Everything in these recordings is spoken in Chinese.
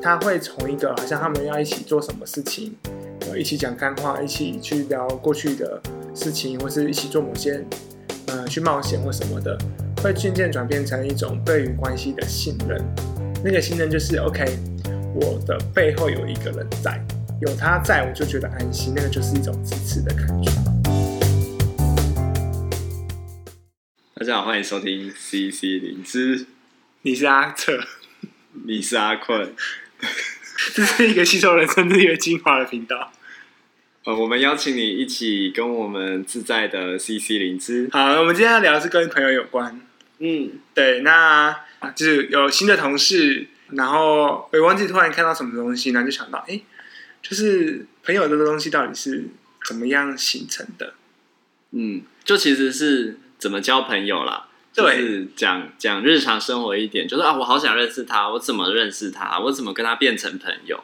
他会从一个好像他们要一起做什么事情，呃，一起讲干话，一起去聊过去的事情，或是一起做某些呃去冒险或什么的，会渐渐转变成一种对于关系的信任。那个信任就是 OK，我的背后有一个人在，有他在我就觉得安心，那个就是一种支持的感觉。大家好，欢迎收听 CC 灵芝，你是阿策，你是阿困，这是一个吸收人生日月精华的频道。呃，我们邀请你一起跟我们自在的 CC 灵芝。好，我们今天要聊的是跟朋友有关。嗯，对，那就是有新的同事，然后我忘记突然看到什么东西，然后就想到，哎，就是朋友这个东西到底是怎么样形成的？嗯，就其实是。怎么交朋友啦？就是讲讲日常生活一点，就是啊，我好想认识他，我怎么认识他？我怎么跟他变成朋友？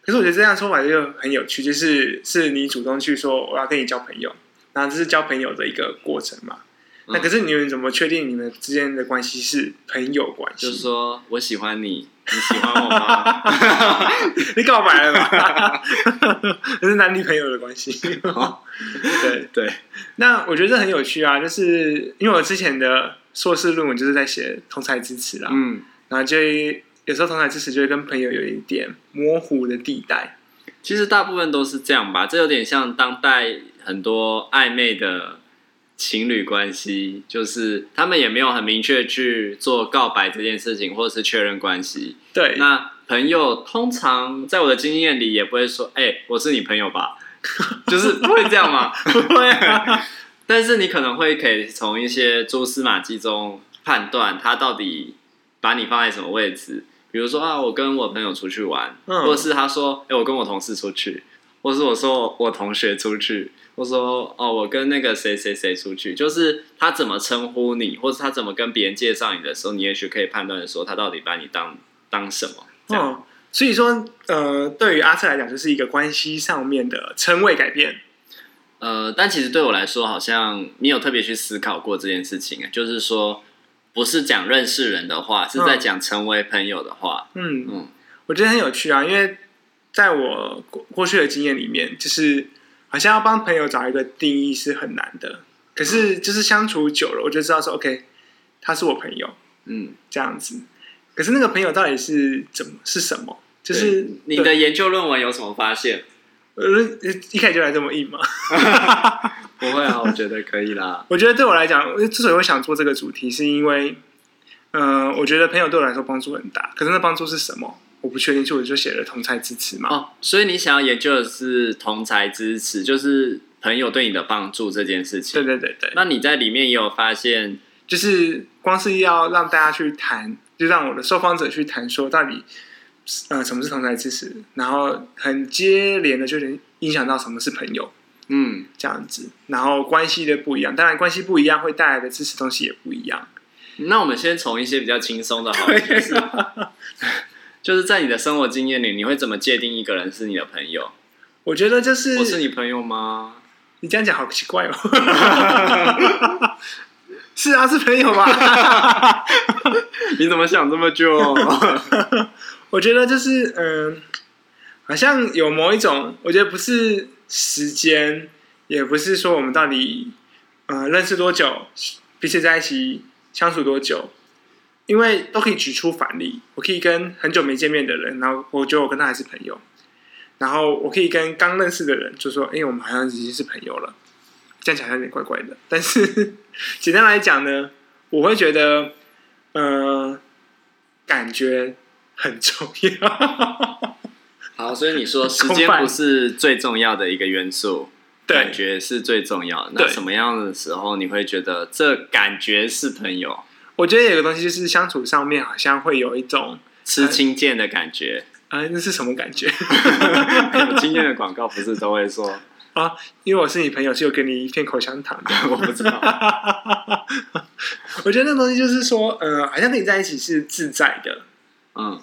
可是我觉得这样说法就很有趣，就是是你主动去说我要跟你交朋友，然后这是交朋友的一个过程嘛。那可是你们怎么确定你们之间的关系是朋友关系？就是说我喜欢你，你喜欢我吗？你告白了吗？这是男女朋友的关系。对对，那我觉得这很有趣啊，就是因为我之前的硕士论文就是在写同侪支持啦，嗯，然后就有时候同侪支持就会跟朋友有一点模糊的地带。其实大部分都是这样吧，这有点像当代很多暧昧的。情侣关系就是他们也没有很明确去做告白这件事情，或者是确认关系。对，那朋友通常在我的经验里也不会说：“哎、欸，我是你朋友吧？”就是不会这样吗？不会啊。但是你可能会可以从一些蛛丝马迹中判断他到底把你放在什么位置。比如说啊，我跟我朋友出去玩，嗯、或者是他说：“哎、欸，我跟我同事出去。”或是我说我同学出去，我说哦，我跟那个谁谁谁出去，就是他怎么称呼你，或是他怎么跟别人介绍你的时候，你也许可以判断说他到底把你当当什么。这样，哦，所以说，呃，对于阿策来讲，就是一个关系上面的称谓改变。呃，但其实对我来说，好像你有特别去思考过这件事情，就是说，不是讲认识人的话，是在讲成为朋友的话。嗯嗯，嗯，我觉得很有趣啊，因为。在我过过去的经验里面，就是好像要帮朋友找一个定义是很难的。可是就是相处久了，我就知道说，OK，他是我朋友，嗯，这样子。可是那个朋友到底是怎么是什么？就是你的研究论文有什么发现？呃，一开始就来这么硬吗？不会啊，我觉得可以啦。我觉得对我来讲，之所以我想做这个主题，是因为，嗯、呃，我觉得朋友对我来说帮助很大。可是那帮助是什么？我不确定，所以我就写了同才支持嘛。哦，所以你想要研究的是同才支持，就是朋友对你的帮助这件事情。对对对对。那你在里面也有发现，就是光是要让大家去谈，就让我的受访者去谈，说到底，呃，什么是同侪支持，然后很接连的就能影响到什么是朋友，嗯，这样子，然后关系的不一样，当然关系不一样会带来的支持东西也不一样。那我们先从一些比较轻松的好，好，就是。就是在你的生活经验里，你会怎么界定一个人是你的朋友？我觉得就是我是你朋友吗？你这样讲好奇怪哦。是啊，是朋友吧？你怎么想这么久？我觉得就是嗯、好像有某一种，我觉得不是时间，也不是说我们到底呃认识多久，彼此在一起相处多久。因为都可以举出反例，我可以跟很久没见面的人，然后我觉得我跟他还是朋友，然后我可以跟刚认识的人就说：“哎，我们好像已经是朋友了。”这样讲有点怪怪的，但是 简单来讲呢，我会觉得，呃，感觉很重要。好，所以你说时间不是最重要的一个元素，感觉是最重要的。那什么样的时候你会觉得这感觉是朋友？我觉得有个东西就是相处上面好像会有一种吃青剑的感觉。啊、呃，那是什么感觉？有经验的广告不是都会说啊，因为我是你朋友，就给你一片口香糖的。我不知道。我觉得那东西就是说，呃，好像跟你在一起是自在的，嗯，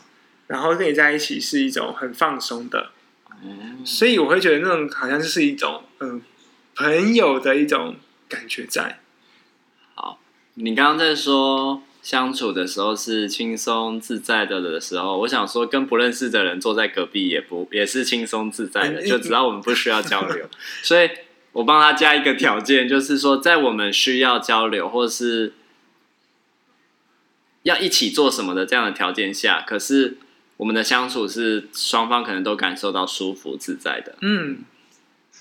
然后跟你在一起是一种很放松的，嗯，所以我会觉得那种好像就是一种嗯、呃、朋友的一种感觉在。好你刚刚在说相处的时候是轻松自在的的时候，我想说跟不认识的人坐在隔壁也不也是轻松自在的，就只要我们不需要交流，所以我帮他加一个条件，就是说在我们需要交流或是要一起做什么的这样的条件下，可是我们的相处是双方可能都感受到舒服自在的。嗯，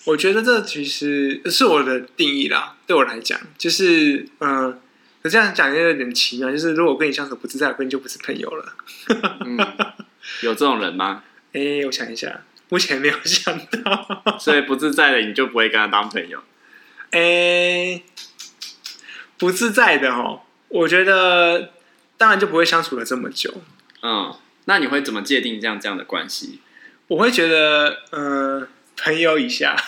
我觉得这其实是我的定义啦，对我来讲，就是嗯。呃可这样讲也有点奇妙，就是如果跟你相处不自在，跟你就不是朋友了。嗯，有这种人吗？哎、欸，我想一下，目前没有想到。所以不自在的你就不会跟他当朋友？哎、欸，不自在的哦，我觉得当然就不会相处了这么久。嗯，那你会怎么界定这样这样的关系？我会觉得，嗯、呃，朋友以下。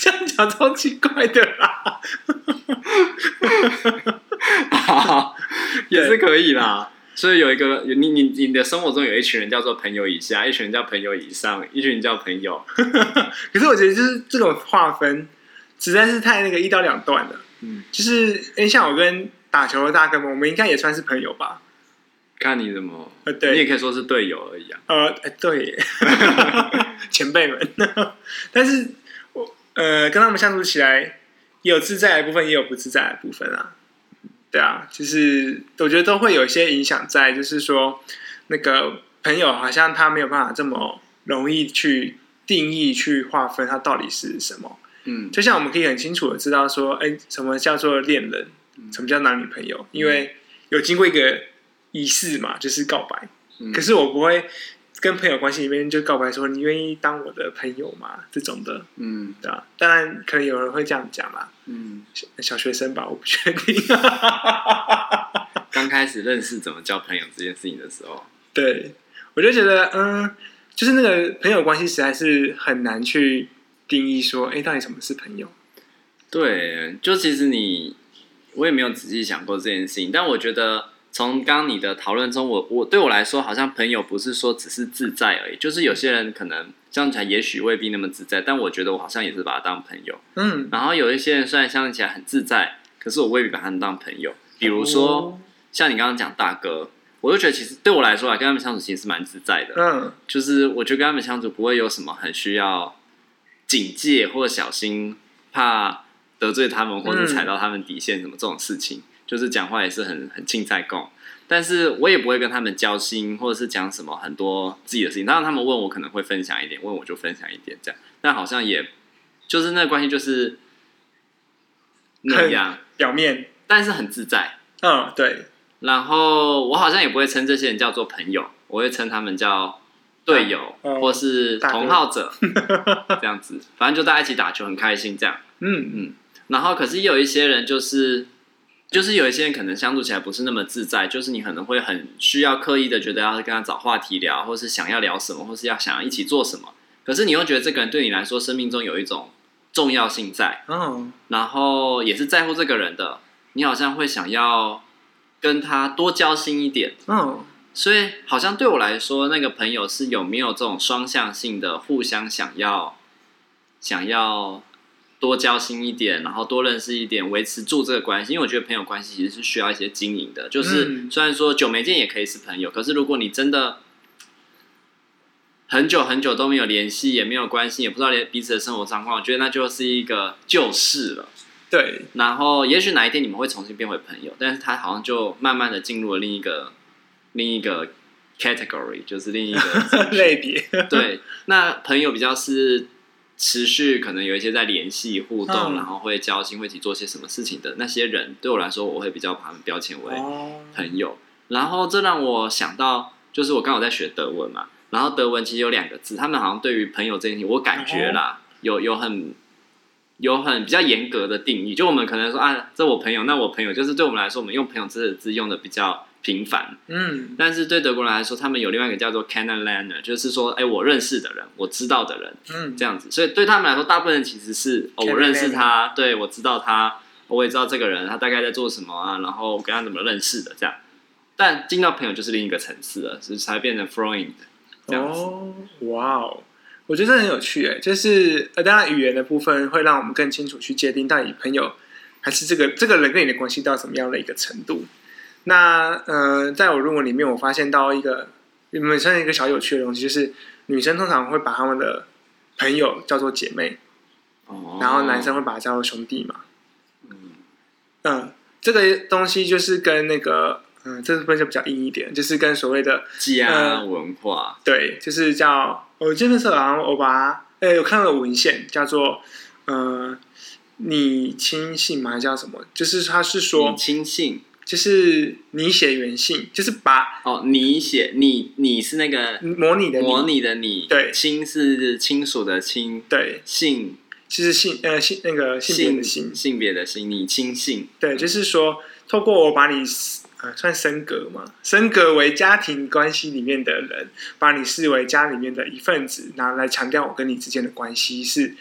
这样讲超奇怪的啦，也是可以啦。所以有一个你你你的生活中有一群人叫做朋友以下，一群人叫朋友以上，一群人叫朋友。可是我觉得就是这种划分实在是太那个一刀两断了。嗯，就是哎，像我跟打球的大哥们，我们应该也算是朋友吧？看你怎么，呃，对，你也可以说是队友而已啊。呃，对，前辈们，但是我。呃，跟他们相处起来，也有自在的部分，也有不自在的部分啊。对啊，就是我觉得都会有一些影响在，就是说，那个朋友好像他没有办法这么容易去定义、去划分，他到底是什么。嗯，就像我们可以很清楚的知道说，哎，什么叫做恋人，什么叫男女朋友，因为有经过一个仪式嘛，就是告白。嗯，可是我不会。跟朋友关系里面就告白说，你愿意当我的朋友吗？这种的，嗯，对吧？当然可能有人会这样讲嘛，嗯，小学生吧，我不确定。刚开始认识怎么交朋友这件事情的时候，对，我就觉得，嗯，就是那个朋友关系实在是很难去定义说，哎，到底什么是朋友？对，就其实你，我也没有仔细想过这件事情，但我觉得。从刚刚你的讨论中，我我对我来说，好像朋友不是说只是自在而已，就是有些人可能相处起来也许未必那么自在，但我觉得我好像也是把他当朋友。嗯，然后有一些人虽然相处起来很自在，可是我未必把他们当朋友。比如说像你刚刚讲大哥，我就觉得其实对我来说啊，跟他们相处其实是蛮自在的。嗯，就是我觉得跟他们相处不会有什么很需要警戒或者小心，怕得罪他们或者踩到他们底线什么这种事情。就是讲话也是很很轻在共，但是我也不会跟他们交心，或者是讲什么很多自己的事情。当然他们问我可能会分享一点，问我就分享一点这样。但好像也就是那个关系就是那样表面，但是很自在。嗯，对。然后我好像也不会称这些人叫做朋友，我会称他们叫队友，嗯、或是同好者 这样子。反正就大家一起打球很开心这样。嗯嗯。然后可是也有一些人就是。就是有一些人可能相处起来不是那么自在，就是你可能会很需要刻意的觉得要跟他找话题聊，或是想要聊什么，或是要想要一起做什么。可是你又觉得这个人对你来说生命中有一种重要性在，嗯，然后也是在乎这个人的，你好像会想要跟他多交心一点，嗯，所以好像对我来说，那个朋友是有没有这种双向性的，互相想要想要。多交心一点，然后多认识一点，维持住这个关系。因为我觉得朋友关系其实是需要一些经营的。就是虽然说久没见也可以是朋友，可是如果你真的很久很久都没有联系，也没有关系，也不知道连彼此的生活状况，我觉得那就是一个旧事了。对。然后也许哪一天你们会重新变回朋友，但是他好像就慢慢的进入了另一个另一个 category，就是另一个 类别。对，那朋友比较是。持续可能有一些在联系互动，嗯、然后会交心，会一起做些什么事情的那些人，对我来说，我会比较把他们标签为朋友。哦、然后这让我想到，就是我刚好在学德文嘛，然后德文其实有两个字，他们好像对于朋友这件事情，我感觉啦，哦、有有很有很比较严格的定义。就我们可能说啊，这我朋友，那我朋友，就是对我们来说，我们用朋友这个字用的比较频繁，嗯，但是对德国人来说，他们有另外一个叫做 Kennenlerner，就是说，哎，我认识的人，我知道的人，嗯，这样子，所以对他们来说，大部分人其实是，哦，我认识他，对，我知道他，我也知道这个人，他大概在做什么啊，然后我跟他怎么认识的，这样，但进到朋友就是另一个层次了，所以才变成 Freund 这样子。哦，哇哦，我觉得这很有趣，哎，就是呃，当然语言的部分会让我们更清楚去界定到底朋友。还是这个这个人跟你的关系到什么样的一个程度？那呃，在我论文里面，我发现到一个有没有算一个小有趣的东西，就是女生通常会把他们的朋友叫做姐妹，哦，然后男生会把他叫做兄弟嘛。嗯，嗯，这个东西就是跟那个嗯，这部分就比较硬一点，就是跟所谓的家文化，对，就是叫我记得那时候好像我把呃有看到个文献叫做呃你亲信吗？还叫什么？就是他是说你亲信。就是你写原姓，就是把哦，你写你你是那个模拟的模拟的你，对，亲是亲属的亲，对，性就是性呃性那个性别的性。性别的性，你亲信，对，就是说透过我把你呃算升格嘛，升格为家庭关系里面的人，把你视为家里面的一份子，拿来强调我跟你之间的关系是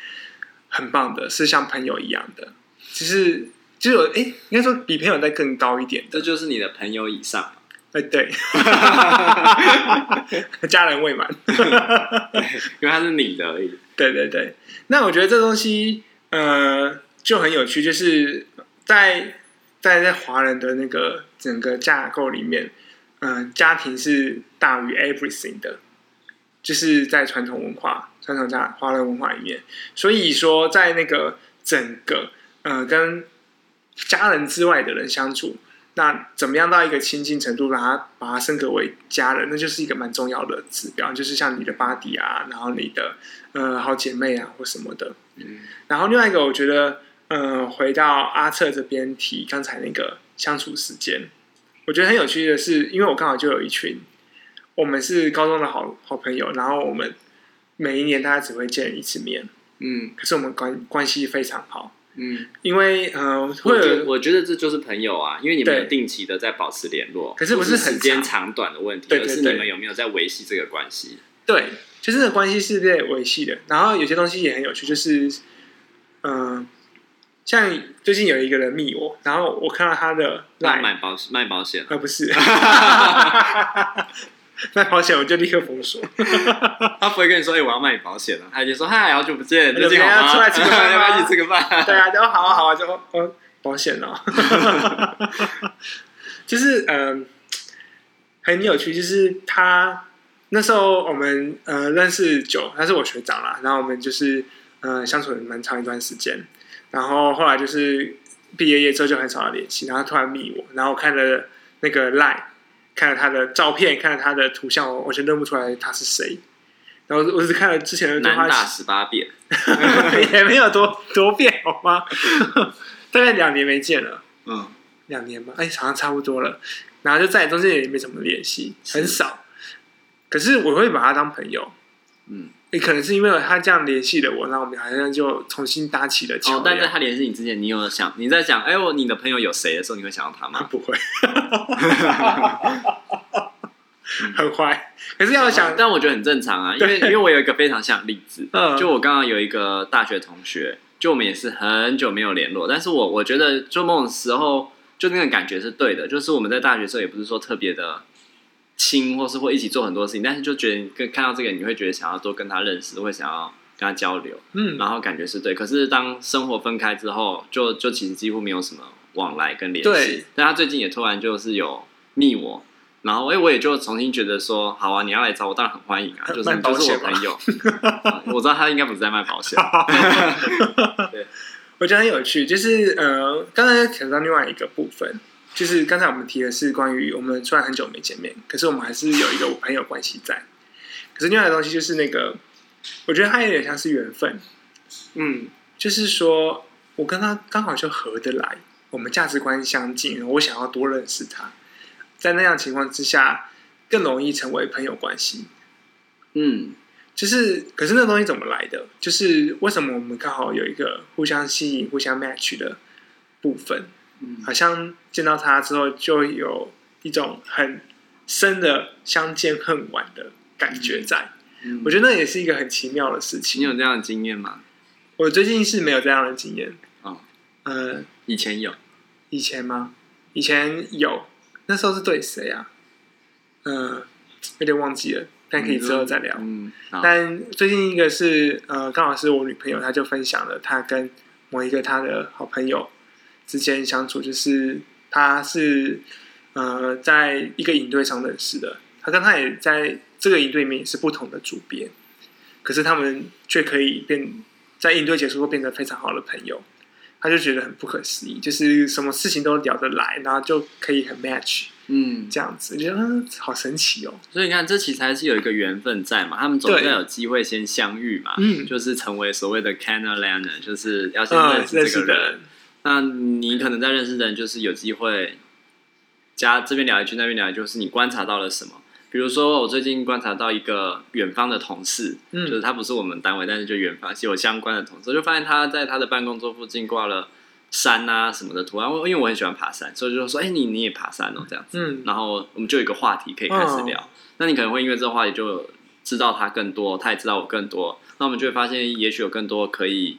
很棒的，是像朋友一样的，就是。就有哎，应该说比朋友再更高一点，这就是你的朋友以上。哎，对，家人未满，因为他是你的而已。对对对，那我觉得这东西呃就很有趣，就是在在在华人的那个整个架构里面，嗯、呃，家庭是大于 everything 的，就是在传统文化、传统家华人文化里面，所以说在那个整个呃跟家人之外的人相处，那怎么样到一个亲近程度，把它把它升格为家人，那就是一个蛮重要的指标。就是像你的 buddy 啊，然后你的呃好姐妹啊或什么的。嗯。然后另外一个，我觉得呃回到阿策这边提刚才那个相处时间，我觉得很有趣的是，因为我刚好就有一群，我们是高中的好好朋友，然后我们每一年大家只会见一次面，嗯，可是我们关关系非常好。嗯，因为呃，会有我觉得这就是朋友啊，因为你们有定期的在保持联络，可是不是时间长短的问题，而是你们有没有在维系这个关系。对，就是这个关系是在维系的。然后有些东西也很有趣，就是嗯、呃，像最近有一个人密我，然后我看到他的卖保卖保险，而不是。卖保险我就立刻封锁，他不会跟你说：“哎、欸，我要卖你保险了。”他就说：“嗨，好久不见，最近要出来吃个饭，要不要一起吃个饭？”对啊，就好啊好啊，就哦保险哦，就是嗯、呃，很有趣，就是他那时候我们呃认识久，他是我学长啦，然后我们就是呃相处了蛮长一段时间，然后后来就是毕业业之后就很少的联系，然后突然密我，然后我看了那个 line。看了他的照片，看了他的图像，我完全认不出来他是谁。然后我只看了之前的对话，十八遍，也没有多多变，好吗？大概两年没见了，嗯，两年吧，哎，好像差不多了。然后就在中间也没什么联系，很少。可是我会把他当朋友，嗯。也可能是因为他这样联系了我，那我们好像就重新搭起了桥。哦，但在他联系你之前，你有想你在想，哎，我你的朋友有谁的时候，你会想到他吗？不会，很坏。可是要想，但我觉得很正常啊，因为因为我有一个非常像例子，就我刚刚有一个大学同学，就我们也是很久没有联络，但是我我觉得就某种时候，就那个感觉是对的，就是我们在大学时候也不是说特别的。亲，或是会一起做很多事情，但是就觉得跟看到这个，你会觉得想要多跟他认识，会想要跟他交流，嗯，然后感觉是对。可是当生活分开之后，就就其实几乎没有什么往来跟联系。对，但他最近也突然就是有密我，然后哎，我也就重新觉得说，好啊，你要来找我，当然很欢迎啊，就是你就是我朋友。我知道他应该不是在卖保险。对，我觉得很有趣，就是呃，刚才提到另外一个部分。就是刚才我们提的是关于我们虽然很久没见面，可是我们还是有一个朋友关系在。可是另外的东西就是那个，我觉得他有点像是缘分。嗯，就是说我跟他刚好就合得来，我们价值观相近，我想要多认识他，在那样情况之下，更容易成为朋友关系。嗯，就是可是那东西怎么来的？就是为什么我们刚好有一个互相吸引、互相 match 的部分？好像见到他之后，就有一种很深的相见恨晚的感觉在。嗯，我觉得那也是一个很奇妙的事情。你有这样的经验吗？我最近是没有这样的经验。哦，呃，以前有，以前吗？以前有，那时候是对谁啊？呃，有点忘记了，但可以之后再聊。嗯，但最近一个是呃，刚好是我女朋友，她就分享了她跟某一个她的好朋友。之间相处，就是他是呃在一个营队上认识的，他跟他也在这个营队里面也是不同的主编，可是他们却可以变在营队结束后变得非常好的朋友，他就觉得很不可思议，就是什么事情都聊得来，然后就可以很 match。嗯，这样子，我觉得好神奇哦。所以你看，这其实还是有一个缘分在嘛，他们总要有机会先相遇嘛，嗯，就是成为所谓的 Kennenlernen，就是要先认识这个人。嗯、那你可能在认识的人，就是有机会加这边聊一句，那边聊一句，就是你观察到了什么？比如说，我最近观察到一个远方的同事，嗯，就是他不是我们单位，但是就远方是有相关的同事，我就发现他在他的办公桌附近挂了。山啊什么的图案，因为我很喜欢爬山，所以就说，哎、欸，你你也爬山哦，这样子，嗯，然后我们就有一个话题可以开始聊。哦、那你可能会因为这个话题就知道他更多，他也知道我更多，那我们就会发现，也许有更多可以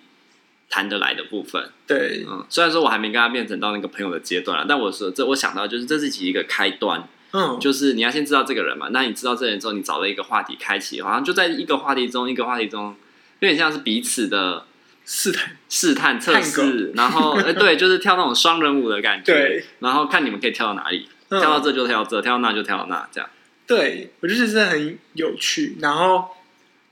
谈得来的部分。对，嗯，虽然说我还没跟他变成到那个朋友的阶段了，但我说这我想到就是这是其一个开端，嗯，就是你要先知道这个人嘛，那你知道这个人之后，你找了一个话题开启，好像就在一个话题中，一个话题中，有点像是彼此的。试探、试探、测试，然后 哎，对，就是跳那种双人舞的感觉。对，然后看你们可以跳到哪里，嗯、跳到这就跳到这，跳到那就跳到那，这样。对，我觉得真的很有趣。然后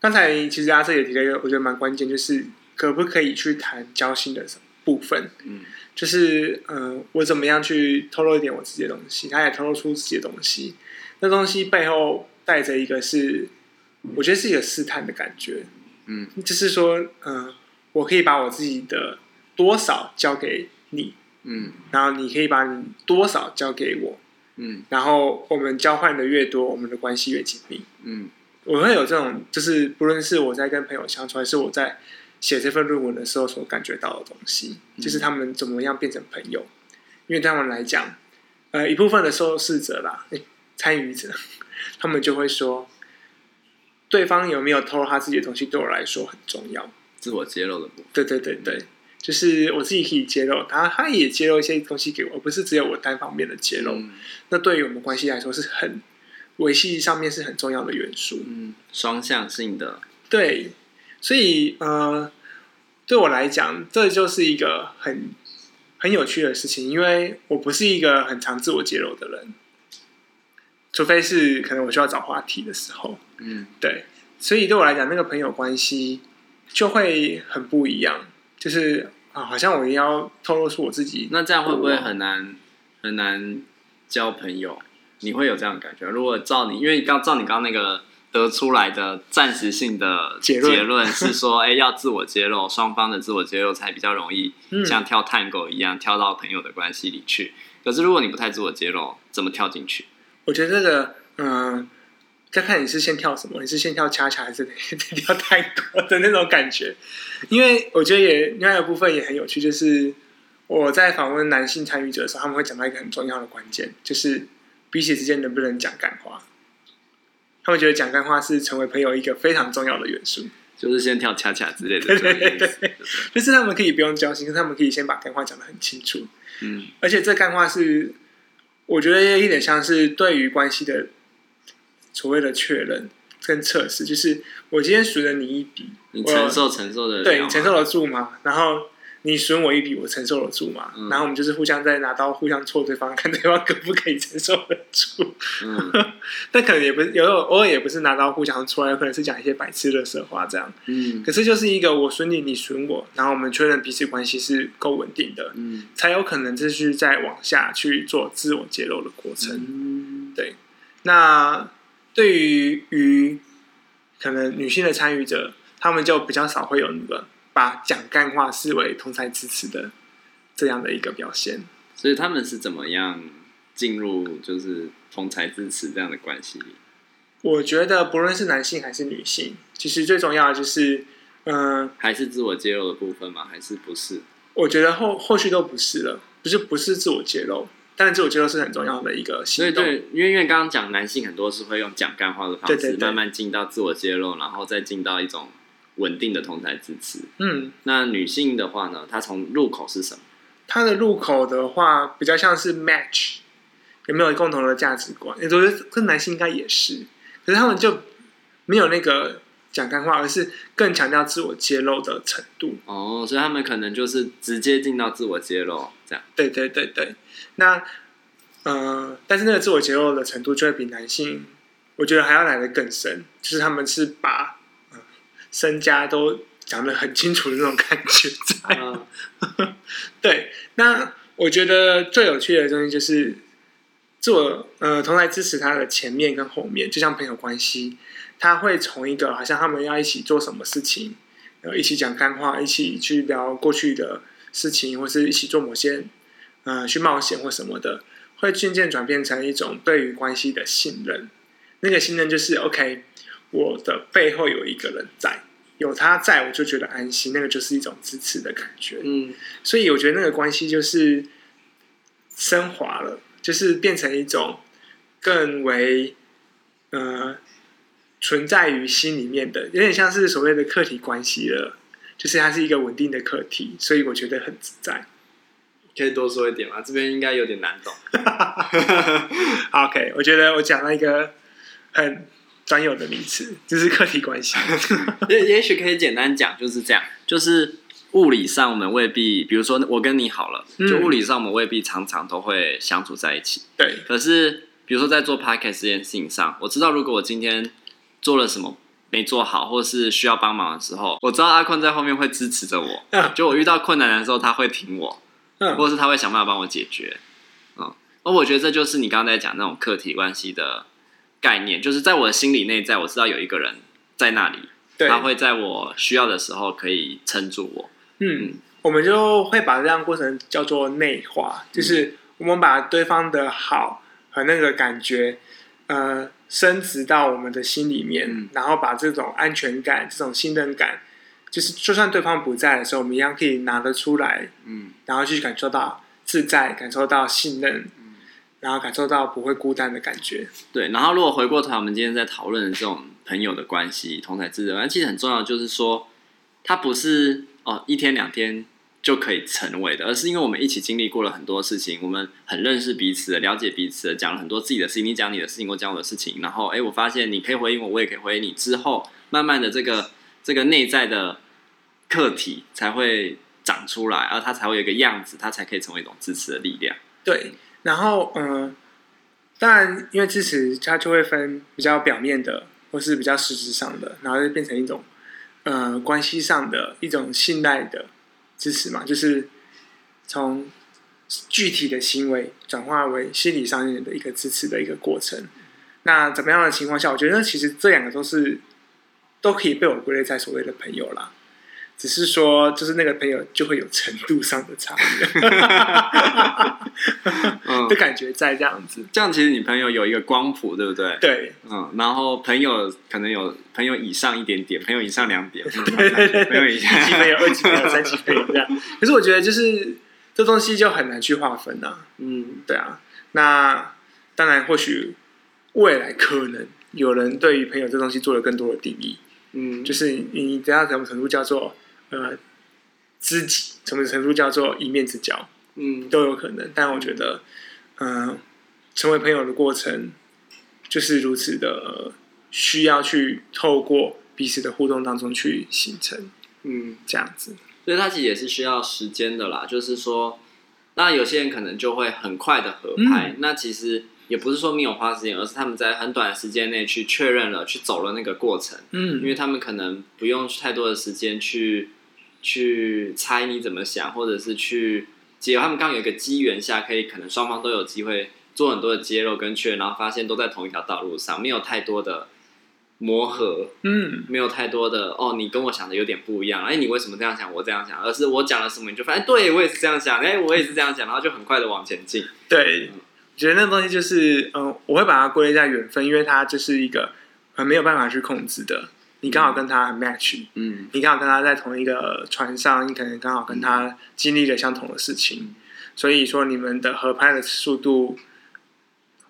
刚才其实阿瑟也提了一个，我觉得蛮关键，就是可不可以去谈交心的部分。嗯，就是嗯、呃，我怎么样去透露一点我自己的东西，他也透露出自己的东西。那东西背后带着一个是，我觉得是一个试探的感觉。嗯，就是说，嗯、呃。我可以把我自己的多少交给你，嗯，然后你可以把你多少交给我，嗯，然后我们交换的越多，我们的关系越紧密，嗯，我会有这种，就是不论是我在跟朋友相处，还是我在写这份论文的时候所感觉到的东西，嗯，就是他们怎么样变成朋友，因为对他们来讲，呃，一部分的受试者啦，诶，参与者，他们就会说，对方有没有透露他自己的东西，对我来说很重要。自我揭露的部分，对对对对，就是我自己可以揭露，他他也揭露一些东西给我，不是只有我单方面的揭露。嗯、那对于我们关系来说，是很维系上面是很重要的元素。嗯，双向性的。对，所以呃，对我来讲，这就是一个很很有趣的事情，因为我不是一个很常自我揭露的人，除非是可能我需要找话题的时候。嗯，对，所以对我来讲，那个朋友关系。就会很不一样，就是啊，好像我要透露出我自己，那这样会不会很难很难交朋友？你会有这样的感觉？如果照你，因为刚照你刚刚那个得出来的暂时性的结论是说，哎，要自我揭露，双方的自我揭露才比较容易，像跳探狗一样跳到朋友的关系里去。可是如果你不太自我揭露，怎么跳进去？我觉得这个，嗯。再看你是先跳什么，你是先跳恰恰还是 跳探戈的那种感觉？因为我觉得也另外一部分也很有趣，就是我在访问男性参与者的时候，他们会讲到一个很重要的关键，就是彼此之间能不能讲干话。他们觉得讲干话是成为朋友一个非常重要的元素，就是先跳恰恰之类的。对对对对，就是他们可以不用交心，他们可以先把干话讲得很清楚。嗯，而且这干话是我觉得有点像是对于关系的。所谓的确认跟测试，就是我今天数了你一笔，你承受承受的，对，你承受得住吗？然后你损我一笔，我承受得住嘛？嗯、然后我们就是互相在拿刀互相戳对方，看对方可不可以承受得住。嗯，但可能也不是，有偶尔也不是拿刀互相戳，有可能是讲一些白痴的色话这样。嗯，可是就是一个我损你，你损我，然后我们确认彼此关系是够稳定的，嗯，才有可能继续再往下去做自我揭露的过程。嗯，对，那。对于于可能女性的参与者，他们就比较少会有那个把讲干话视为同才支持的这样的一个表现。所以他们是怎么样进入就是同才支持这样的关系？我觉得不论是男性还是女性，其实最重要的就是，嗯、呃，还是自我揭露的部分吗？还是不是？我觉得后后续都不是了，不是不是自我揭露。但是自我揭露是很重要的一个行动。对对，因为因为刚刚讲男性很多是会用讲干话的方式，慢慢进到自我揭露，然后再进到一种稳定的同台支持。嗯，那女性的话呢？她从入口是什么？她的入口的话，比较像是 match，有没有共同的价值观？我觉得跟男性应该也是，可是他们就没有那个讲干话，而是更强调自我揭露的程度。哦，所以他们可能就是直接进到自我揭露这样。对对对对，那呃，但是那个自我揭露的程度就会比男性，我觉得还要来的更深，就是他们是把、呃、身家都讲得很清楚的那种感觉在。嗯、对，那我觉得最有趣的东西就是做呃同来支持他的前面跟后面，就像朋友关系。他会从一个好像他们要一起做什么事情，然后一起讲干话，一起去聊过去的事情，或是一起做某些，呃，去冒险或什么的，会渐渐转变成一种对于关系的信任。那个信任就是 OK，我的背后有一个人在，有他在我就觉得安心，那个就是一种支持的感觉。嗯，所以我觉得那个关系就是升华了，就是变成一种更为呃。存在于心里面的，有点像是所谓的客体关系了，就是它是一个稳定的客体，所以我觉得很自在。可以多说一点吗？这边应该有点难懂。OK，我觉得我讲了一个很专有的名词，就是客体关系。也也许可以简单讲，就是这样，就是物理上我们未必，比如说我跟你好了，就物理上我们未必常常都会相处在一起。对。可是比如说在做 podcast 这件事情上，我知道如果我今天做了什么没做好，或是需要帮忙的时候，我知道阿坤在后面会支持着我。嗯，就我遇到困难的时候，他会挺我，嗯，或者是他会想办法帮我解决。嗯，而我觉得这就是你刚刚在讲那种客体关系的概念，就是在我的心里内在，我知道有一个人在那里，对，他会在我需要的时候可以撑住我。嗯，我们就会把这样过程叫做内化，就是我们把对方的好和那个感觉，呃。升值到我们的心里面，嗯、然后把这种安全感、这种信任感，就是就算对方不在的时候，我们一样可以拿得出来，嗯，然后去感受到自在，感受到信任，嗯，然后感受到不会孤单的感觉。对，然后如果回过头，我们今天在讨论的这种朋友的关系、同台支持，其实很重要，就是说，它不是哦一天两天。就可以成为的，而是因为我们一起经历过了很多事情，我们很认识彼此的，了解彼此的，讲了很多自己的事情。你讲你的事情，我讲我的事情，然后，哎，我发现你可以回应我，我也可以回应你。之后，慢慢的，这个这个内在的课题才会长出来，而它才会有一个样子，它才可以成为一种支持的力量。对，然后，嗯、当然，因为支持它就会分比较表面的，或是比较实质上的，然后就变成一种，呃，关系上的一种信赖的。支持嘛，就是从具体的行为转化为心理上面的一个支持的一个过程。那怎么样的情况下，我觉得其实这两个都是都可以被我归类在所谓的朋友啦。只是说，就是那个朋友就会有程度上的差别，的感觉在这样子。这样其实你朋友有一个光谱，对不对？对，嗯，然后朋友可能有朋友以上一点点，朋友以上两点，对对对，朋友以下一级朋友、二级朋友、三级朋友这样。可是我觉得，就是这东西就很难去划分呐。嗯，对啊。那当然，或许未来可能有人对于朋友这东西做了更多的定义。嗯，就是你等下什么程度叫做。呃，知己什么程度叫做一面之交？嗯，都有可能。但我觉得，嗯、呃，成为朋友的过程就是如此的需要去透过彼此的互动当中去形成。嗯，这样子，所以它其实也是需要时间的啦。就是说，那有些人可能就会很快的合拍。嗯、那其实也不是说没有花时间，而是他们在很短的时间内去确认了，去走了那个过程。嗯，因为他们可能不用太多的时间去。去猜你怎么想，或者是去结合他们刚有一个机缘下，可以可能双方都有机会做很多的揭露跟确认，然后发现都在同一条道路上，没有太多的磨合，嗯，没有太多的哦，你跟我想的有点不一样，哎，你为什么这样想，我这样想，而是我讲了什么你就发现，对我也是这样想，哎，我也是这样想，然后就很快的往前进。对，我觉得那东西就是，嗯、呃，我会把它归类在缘分，因为它就是一个很没有办法去控制的。你刚好跟他很 match，嗯，你刚好跟他在同一个船上，你可能刚好跟他经历了相同的事情，所以说你们的合拍的速度，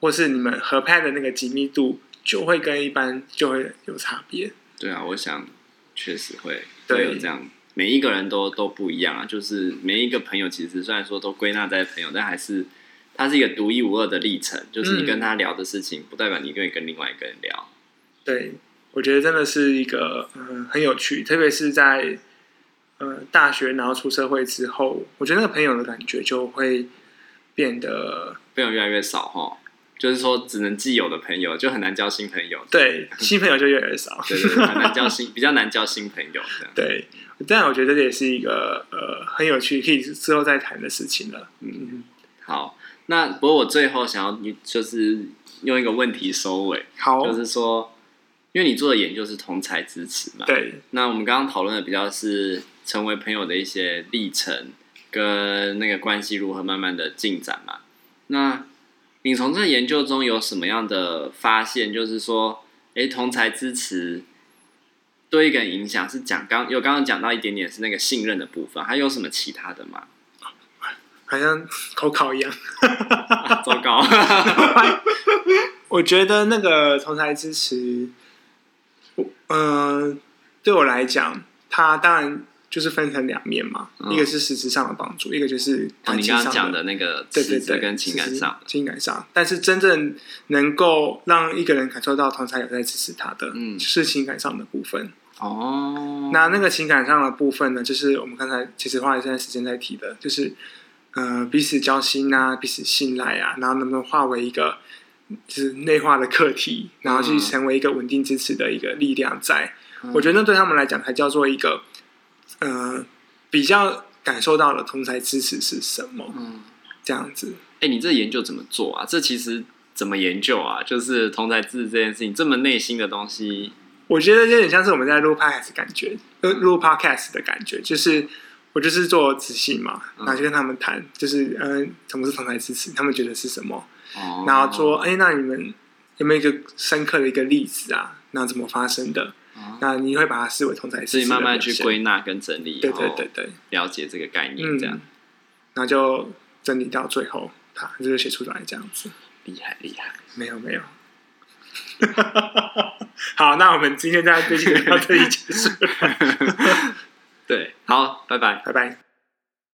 或是你们合拍的那个紧密度，就会跟一般就会有差别。对啊，我想确实会会有这样，每一个人都都不一样啊。就是每一个朋友，其实虽然说都归纳在朋友，但还是它是一个独一无二的历程。就是你跟他聊的事情，不代表你愿意跟另外一个人聊。对。我觉得真的是一个嗯很有趣，特别是在呃大学然后出社会之后，我觉得那个朋友的感觉就会变得朋友越来越少哈。就是说，只能既有的朋友就很难交新朋友，对，新朋友就越来越少，对，对，对，很难交新，比较难交新朋友这样。对，但我觉得这也是一个呃很有趣，可以之后再谈的事情了。嗯，好，那不过我最后想要你就是用一个问题收尾，好，就是说，因为你做的研究是同才支持嘛，对，那我们刚刚讨论的比较是成为朋友的一些历程跟那个关系如何慢慢的进展嘛，那。你从这研究中有什么样的发现？就是说，哎，同才支持对一个人影响是讲刚有刚刚讲到一点点是那个信任的部分，还有什么其他的吗？好像口考一样，啊、糟糕。我觉得那个同台支持，嗯、呃，对我来讲，它当然。就是分成两面嘛，嗯、一个是实质上的帮助，一个就是感情上的。哦、你刚刚讲的那个，对对对，跟情感上，情感上。但是真正能够让一个人感受到同台有在支持他的，嗯，就是情感上的部分。哦，那那个情感上的部分呢，就是我们刚才其实花了一段时间在提的，就是呃彼此交心啊，彼此信赖啊，然后能不能化为一个就是内化的课题，然后去成为一个稳定支持的一个力量在。在、嗯、我觉得那对他们来讲，才叫做一个。呃，比较感受到的同才支持是什么？嗯，这样子。哎、欸，你这研究怎么做啊？这其实怎么研究啊？就是同才支持这件事情，这么内心的东西，我觉得有点像是我们在录 podcast 感觉，录 podcast 的感觉，就是我就是做执行嘛，然后就跟他们谈，就是嗯、呃，什么是同台支持？他们觉得是什么？哦，然后说，哎、欸，那你们有没有一个深刻的一个例子啊？那怎么发生的？那你会把它视为同台支持，所以慢慢去归纳跟整理，对对对对，了解这个概念，这样，那、嗯、就整理到最后，他就是写出来这样子，厉害厉害，没有没有，好，那我们今天在这期到这里结束，对，好，拜拜，拜拜。